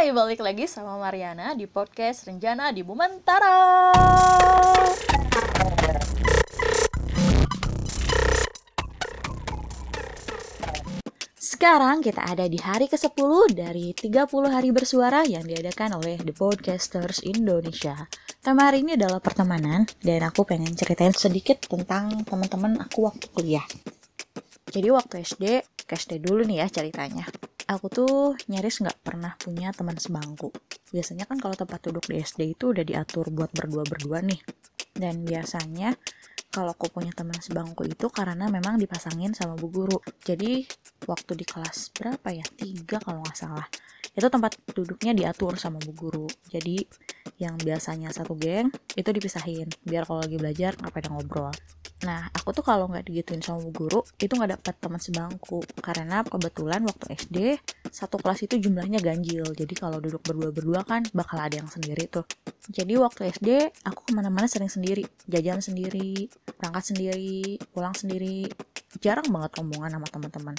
Hai, balik lagi sama Mariana di podcast Renjana di Bumentara. Sekarang kita ada di hari ke-10 dari 30 hari bersuara yang diadakan oleh The Podcasters Indonesia. Tema hari ini adalah pertemanan dan aku pengen ceritain sedikit tentang teman-teman aku waktu kuliah. Jadi waktu SD, ke SD dulu nih ya ceritanya. Aku tuh nyaris nggak pernah punya teman sebangku. Biasanya kan kalau tempat duduk di SD itu udah diatur buat berdua-berdua nih. Dan biasanya kalau aku punya teman sebangku itu karena memang dipasangin sama bu guru. Jadi waktu di kelas berapa ya? Tiga kalau nggak salah. Itu tempat duduknya diatur sama bu guru. Jadi yang biasanya satu geng itu dipisahin biar kalau lagi belajar nggak pada ngobrol. Aku tuh kalau nggak digituin sama bu guru, itu nggak dapat teman sebangku. Karena kebetulan waktu SD, satu kelas itu jumlahnya ganjil. Jadi kalau duduk berdua-berdua kan bakal ada yang sendiri tuh. Jadi waktu SD, aku ke mana-mana sering sendiri. Jajan sendiri, berangkat sendiri, pulang sendiri. Jarang banget omongan sama teman-teman.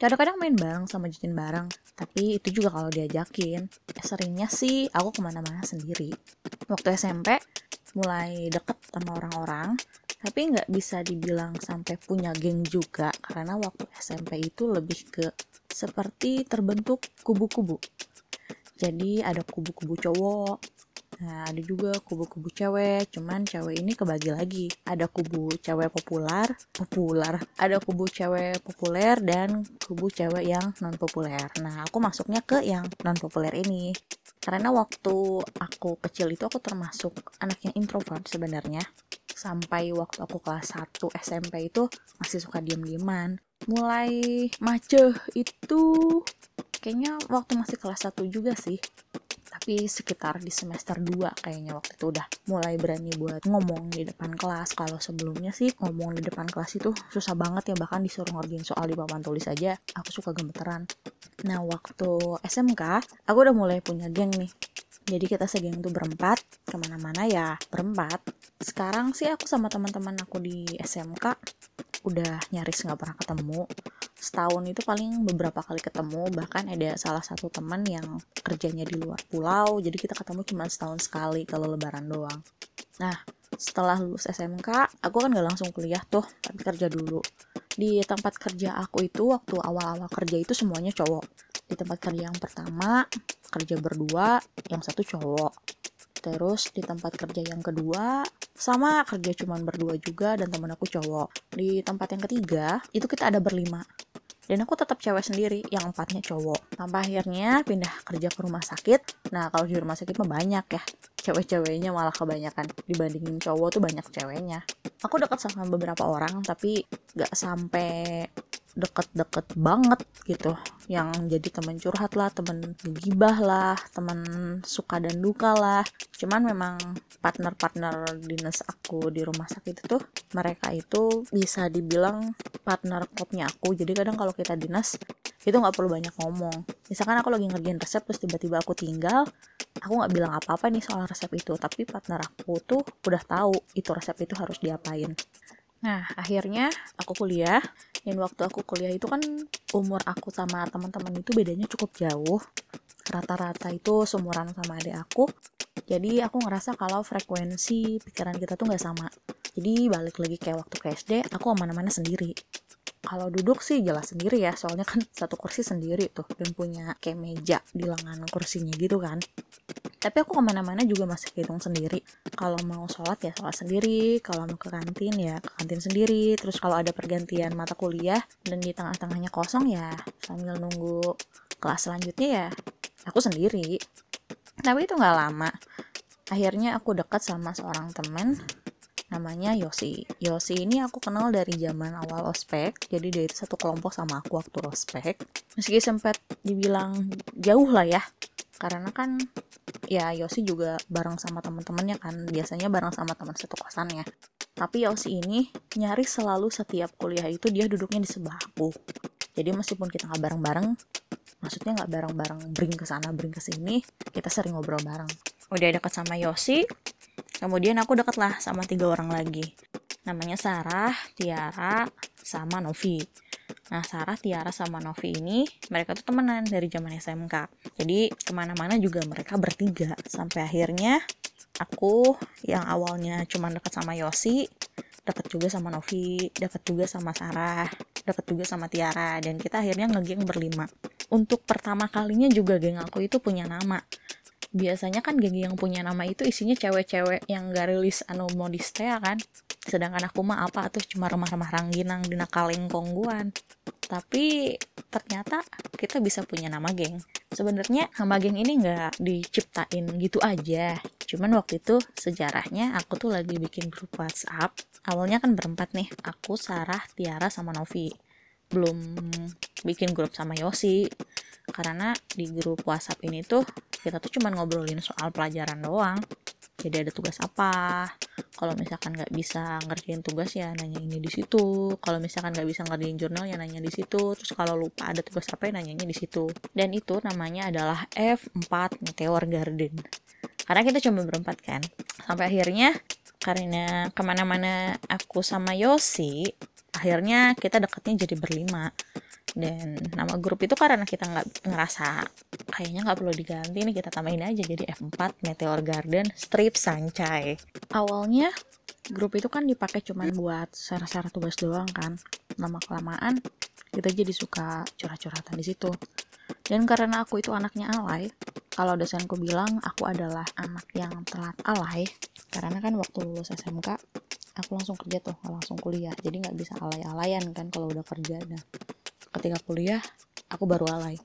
Kadang-kadang main bareng sama jajan bareng. Tapi itu juga kalau diajakin. Seringnya sih aku ke mana-mana sendiri. Waktu SMP, mulai deket sama orang-orang tapi nggak bisa dibilang sampai punya geng juga karena waktu SMP itu lebih ke seperti terbentuk kubu-kubu. Jadi ada kubu-kubu cowok nah ada juga kubu-kubu cewek cuman cewek ini kebagi lagi. Ada kubu cewek populer populer ada kubu cewek populer dan kubu cewek yang non populer nah aku masuknya ke yang non populer ini. Karena waktu aku kecil itu aku termasuk anak yang introvert sebenarnya. Sampai waktu aku kelas 1 SMP itu masih suka diem-dieman. Mulai mace itu kayaknya waktu masih kelas 1 juga sih tapi sekitar di semester 2 kayaknya waktu itu udah mulai berani buat ngomong di depan kelas. Kalau sebelumnya sih ngomong di depan kelas itu susah banget ya. Bahkan disuruh ngerjain soal di papan tulis aja aku suka gemeteran. Nah waktu SMK aku udah mulai punya geng nih. Jadi kita segeng tuh berempat ke mana-mana ya berempat. Sekarang sih aku sama teman-teman aku di SMK udah nyaris nggak pernah ketemu. Setahun itu paling beberapa kali ketemu bahkan ada salah satu teman yang kerjanya di luar pulau jadi kita ketemu cuma setahun sekali kalau lebaran doang. Nah setelah lulus SMK aku kan gak langsung kuliah tuh tapi kerja dulu. Di tempat kerja aku itu waktu awal-awal kerja itu semuanya cowok. Di tempat kerja yang pertama kerja berdua yang satu cowok terus di tempat kerja yang kedua sama kerja cuman berdua juga dan temen aku cowok. Di tempat yang ketiga itu kita ada berlima. Dan aku tetap cewek sendiri yang empatnya cowok. Sampai akhirnya pindah kerja ke rumah sakit. Nah kalau di rumah sakit mah banyak ya. Cewek-ceweknya malah kebanyakan. Dibandingin cowok tuh banyak ceweknya. Aku dekat sama beberapa orang tapi gak sampai deket-deket banget gitu. Yang jadi teman curhat lah teman gibah lah teman suka dan duka lah. Cuman memang partner-partner dinas aku di rumah sakit itu mereka itu bisa dibilang partner klubnya aku. Jadi kadang kalau kita dinas itu nggak perlu banyak ngomong. Misalkan aku lagi ngerjain resep terus tiba-tiba aku tinggal aku nggak bilang apa-apa nih soal resep itu. Tapi partner aku tuh udah tahu itu resep itu harus diapain. Nah, akhirnya aku kuliah. Dan waktu aku kuliah itu kan umur aku sama teman-teman itu bedanya cukup jauh. Rata-rata itu seumuran sama adik aku. Jadi aku ngerasa kalau frekuensi pikiran kita tuh nggak sama. Jadi balik lagi kayak waktu ke SD, aku ke mana-mana sendiri. Kalau duduk sih jelas sendiri ya, soalnya kan satu kursi sendiri tuh dan punya kayak meja di lengan kursinya gitu kan. Tapi aku ke mana-mana juga masih hitung sendiri. Kalau mau sholat ya sholat sendiri kalau mau ke kantin ya ke kantin sendiri. Terus kalau ada pergantian mata kuliah dan di tengah-tengahnya kosong ya sambil nunggu kelas selanjutnya ya aku sendiri. Tapi itu nggak lama. Akhirnya aku dekat sama seorang temen namanya Yosi. Yosi ini aku kenal dari zaman awal ospek, jadi dia itu satu kelompok sama aku waktu ospek. Meski sempat dibilang jauh lah ya, karena kan ya Yosi juga bareng sama teman-temannya kan. Biasanya bareng sama teman satu kosannya. Tapi Yosi ini nyaris selalu setiap kuliah itu dia duduknya di sebelah aku. Jadi meskipun kita nggak bareng-bareng maksudnya nggak bareng-bareng bring ke sana bring ke sini kita sering ngobrol bareng. Udah deket sama Yosi kemudian aku deket lah sama tiga orang lagi namanya Sarah, Tiara, sama Novi Nah, Sarah, Tiara, sama Novi ini, mereka tuh temenan dari zaman SMK. Jadi, ke mana-mana juga mereka bertiga. Sampai akhirnya, aku yang awalnya cuma dekat sama Yosi, dekat juga sama Novi, dekat juga sama Sarah, dekat juga sama Tiara, dan kita akhirnya ngegeng berlima. Untuk pertama kalinya juga geng aku itu punya nama. Biasanya kan geng yang punya nama itu isinya cewek-cewek yang gak rilis anu modiste ya kan. Sedangkan aku mah apa tuh cuma remah-remah rangginang dina kaleng kongguan tapi ternyata kita bisa punya nama geng. Sebenarnya nama geng ini nggak diciptain gitu aja. Cuman waktu itu sejarahnya aku tuh lagi bikin grup WhatsApp. Awalnya kan berempat nih aku Sarah Tiara sama Novi. Belum bikin grup sama Yosi karena di grup WhatsApp ini tuh kita tuh cuma ngobrolin soal pelajaran doang. Jadi ada tugas apa? Kalau misalkan nggak bisa ngerjain tugas ya nanya ini di situ. Kalau misalkan nggak bisa ngerjain jurnal ya nanya di situ. Terus kalau lupa ada tugas apa ya nanyanya di situ. Dan itu namanya adalah F4 Meteor Garden. Karena kita cuma berempat kan? Sampai akhirnya karena ke mana-mana aku sama Yosi akhirnya kita deketnya jadi berlima dan nama grup itu karena kita nggak ngerasa kayaknya nggak perlu diganti nih kita tambahin aja. Jadi F4 Meteor Garden Strip Sancai. Awalnya grup itu kan dipakai cuma buat share-share tugas doang kan. Nama kelamaan kita jadi suka curhat-curhatan di situ. Dan karena aku itu anaknya alay kalau dosenku bilang aku adalah anak yang telat alay karena kan waktu lulus SMK aku langsung kerja tuh langsung kuliah. Jadi nggak bisa alay-alayan kan kalau udah kerja. Nah ketika kuliah aku baru alay.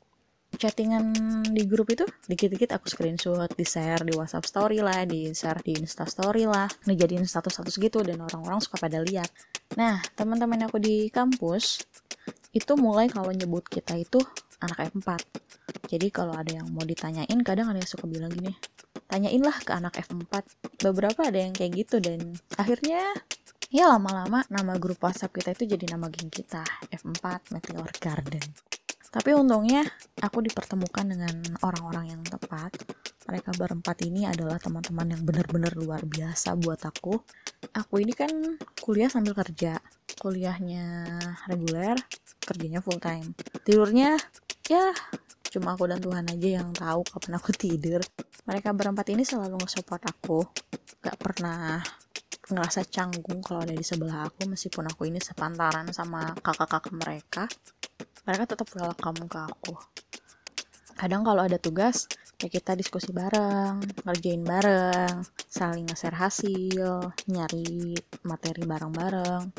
Chattingan di grup itu dikit-dikit aku screenshot di share di WhatsApp story lah di share di Insta story lah ngejadiin status-status gitu dan orang-orang suka pada lihat. Nah teman-teman aku di kampus itu mulai kalau nyebut kita itu anak F4 jadi kalau ada yang mau ditanyain kadang ada yang suka bilang gini tanyainlah ke anak F4 beberapa ada yang kayak gitu dan akhirnya ya lama-lama nama grup WhatsApp kita itu jadi nama geng kita F4 Meteor Garden. Tapi untungnya aku dipertemukan dengan orang-orang yang tepat. Mereka berempat ini adalah teman-teman yang benar-benar luar biasa buat aku. Aku ini kan kuliah sambil kerja. Kuliahnya reguler kerjanya full time tidurnya ya cuma aku dan Tuhan aja yang tahu kapan aku tidur. Mereka berempat ini selalu nge-support aku. Gak pernah ngerasa canggung kalau ada di sebelah aku meskipun aku ini sepantaran sama kakak-kakak mereka mereka tetap welcome ke aku. Kadang kalau ada tugas ya kita diskusi bareng ngerjain bareng saling nge-share hasil nyari materi bareng-bareng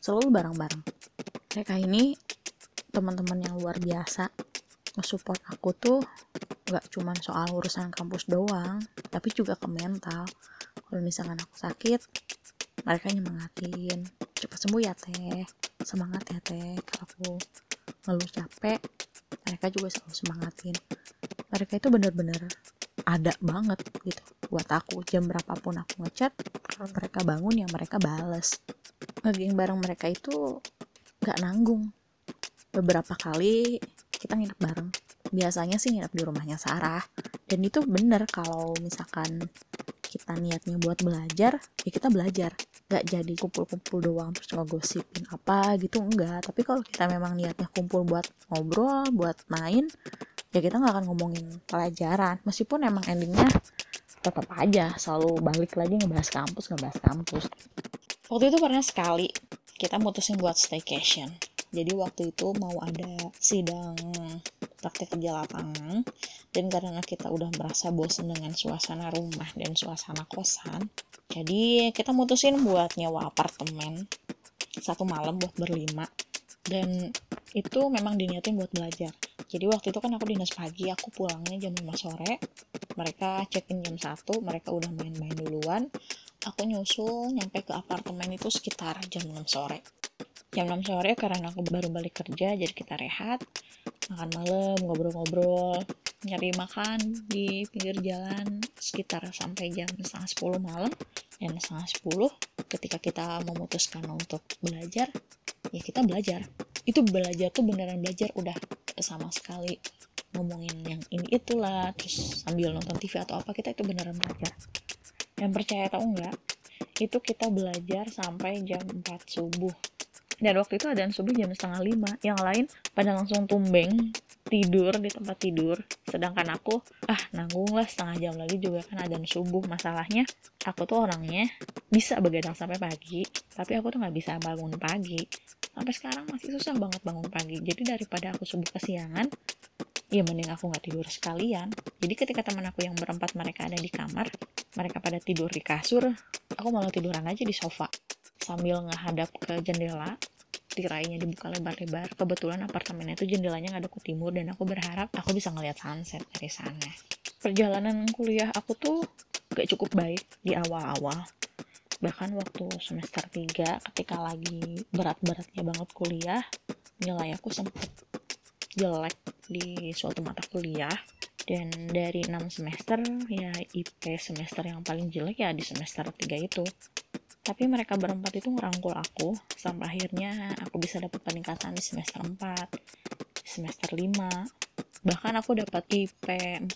selalu bareng-bareng. Mereka ini teman-teman yang luar biasa nge-support aku tuh gak cuma soal urusan kampus doang tapi juga ke mental. Kalau misalkan aku sakit mereka nyemangatin cepat sembuh ya teh. Semangat ya teh. Kalau aku ngeluh capek mereka juga selalu semangatin. Mereka itu bener-bener ada banget gitu. Buat aku jam berapapun aku ngechat mereka bangun ya mereka bales. Ngegeng bareng mereka itu gak nanggung beberapa kali kita nginep bareng. Biasanya sih nginep di rumahnya Sarah. Dan itu bener kalau misalkan kita niatnya buat belajar ya kita belajar. Nggak jadi kumpul-kumpul doang terus cuma gosipin apa gitu enggak tapi kalau kita memang niatnya kumpul buat ngobrol buat main ya kita nggak akan ngomongin pelajaran. Meskipun emang endingnya tetap aja selalu balik lagi ngebahas kampus ngebahas kampus. Waktu itu pernah sekali kita mutusin buat staycation jadi waktu itu mau ada sidang praktek kerja lapangan dan karena kita udah merasa bosan dengan suasana rumah dan suasana kosan jadi kita mutusin buat nyewa apartemen satu malam buat berlima. Dan itu memang diniatin buat belajar. Jadi waktu itu kan aku dinas pagi aku pulangnya jam 5 sore mereka check in jam 1 mereka udah main-main duluan. Aku nyusul nyampe ke apartemen itu sekitar jam 6 sore jam 6 sore karena aku baru balik kerja jadi kita rehat makan malam ngobrol-ngobrol nyari makan di pinggir jalan sekitar sampai jam setengah sepuluh malam. Dan setengah sepuluh ketika kita memutuskan untuk belajar ya kita belajar. Itu belajar tuh beneran belajar udah sama sekali ngomongin yang ini itulah terus sambil nonton TV atau apa kita itu beneran belajar. Dan percaya atau enggak itu kita belajar sampai jam 4 subuh dan waktu itu ada subuh jam setengah lima. Yang lain pada langsung tumbeng tidur di tempat tidur. Sedangkan aku ah nanggung lah setengah jam lagi juga kan ada subuh. Masalahnya aku tuh orangnya bisa begadang sampai pagi tapi aku tuh nggak bisa bangun pagi. Sampai sekarang masih susah banget bangun pagi. Jadi daripada aku subuh kesiangan ya mending aku nggak tidur sekalian. Jadi ketika teman aku yang berempat mereka ada di kamar mereka pada tidur di kasur aku malah tiduran aja di sofa sambil ngehadap ke jendela tirainya dibuka lebar-lebar. Kebetulan apartemennya itu jendelanya ngadep ke timur dan aku berharap aku bisa ngeliat sunset dari sana. Perjalanan kuliah aku tuh gak cukup baik di awal-awal. Bahkan waktu semester 3 ketika lagi berat-beratnya banget kuliah nilai aku sempet jelek di suatu mata kuliah. Dan dari 6 semester ya IP semester yang paling jelek ya di semester 3 itu tapi mereka berempat itu ngerangkul aku sampai akhirnya aku bisa dapat peningkatan di semester 4 semester 5 bahkan aku dapat IP 4,00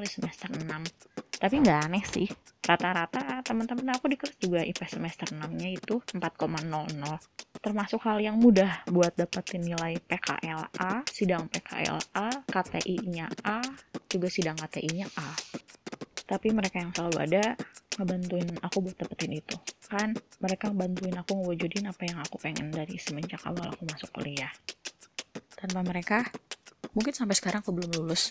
di semester 6 tapi nggak aneh sih. Rata-rata teman-teman aku di kelas juga IP semester 6 nya itu 4,00 termasuk hal yang mudah buat dapetin nilai PKLA sidang PKLA KTI nya A juga sidang KTI nya A. Tapi mereka yang selalu ada ngebantuin aku buat dapetin itu. Kan mereka bantuin aku ngewujudin apa yang aku pengen dari semenjak awal aku masuk kuliah. Tanpa mereka mungkin sampai sekarang aku belum lulus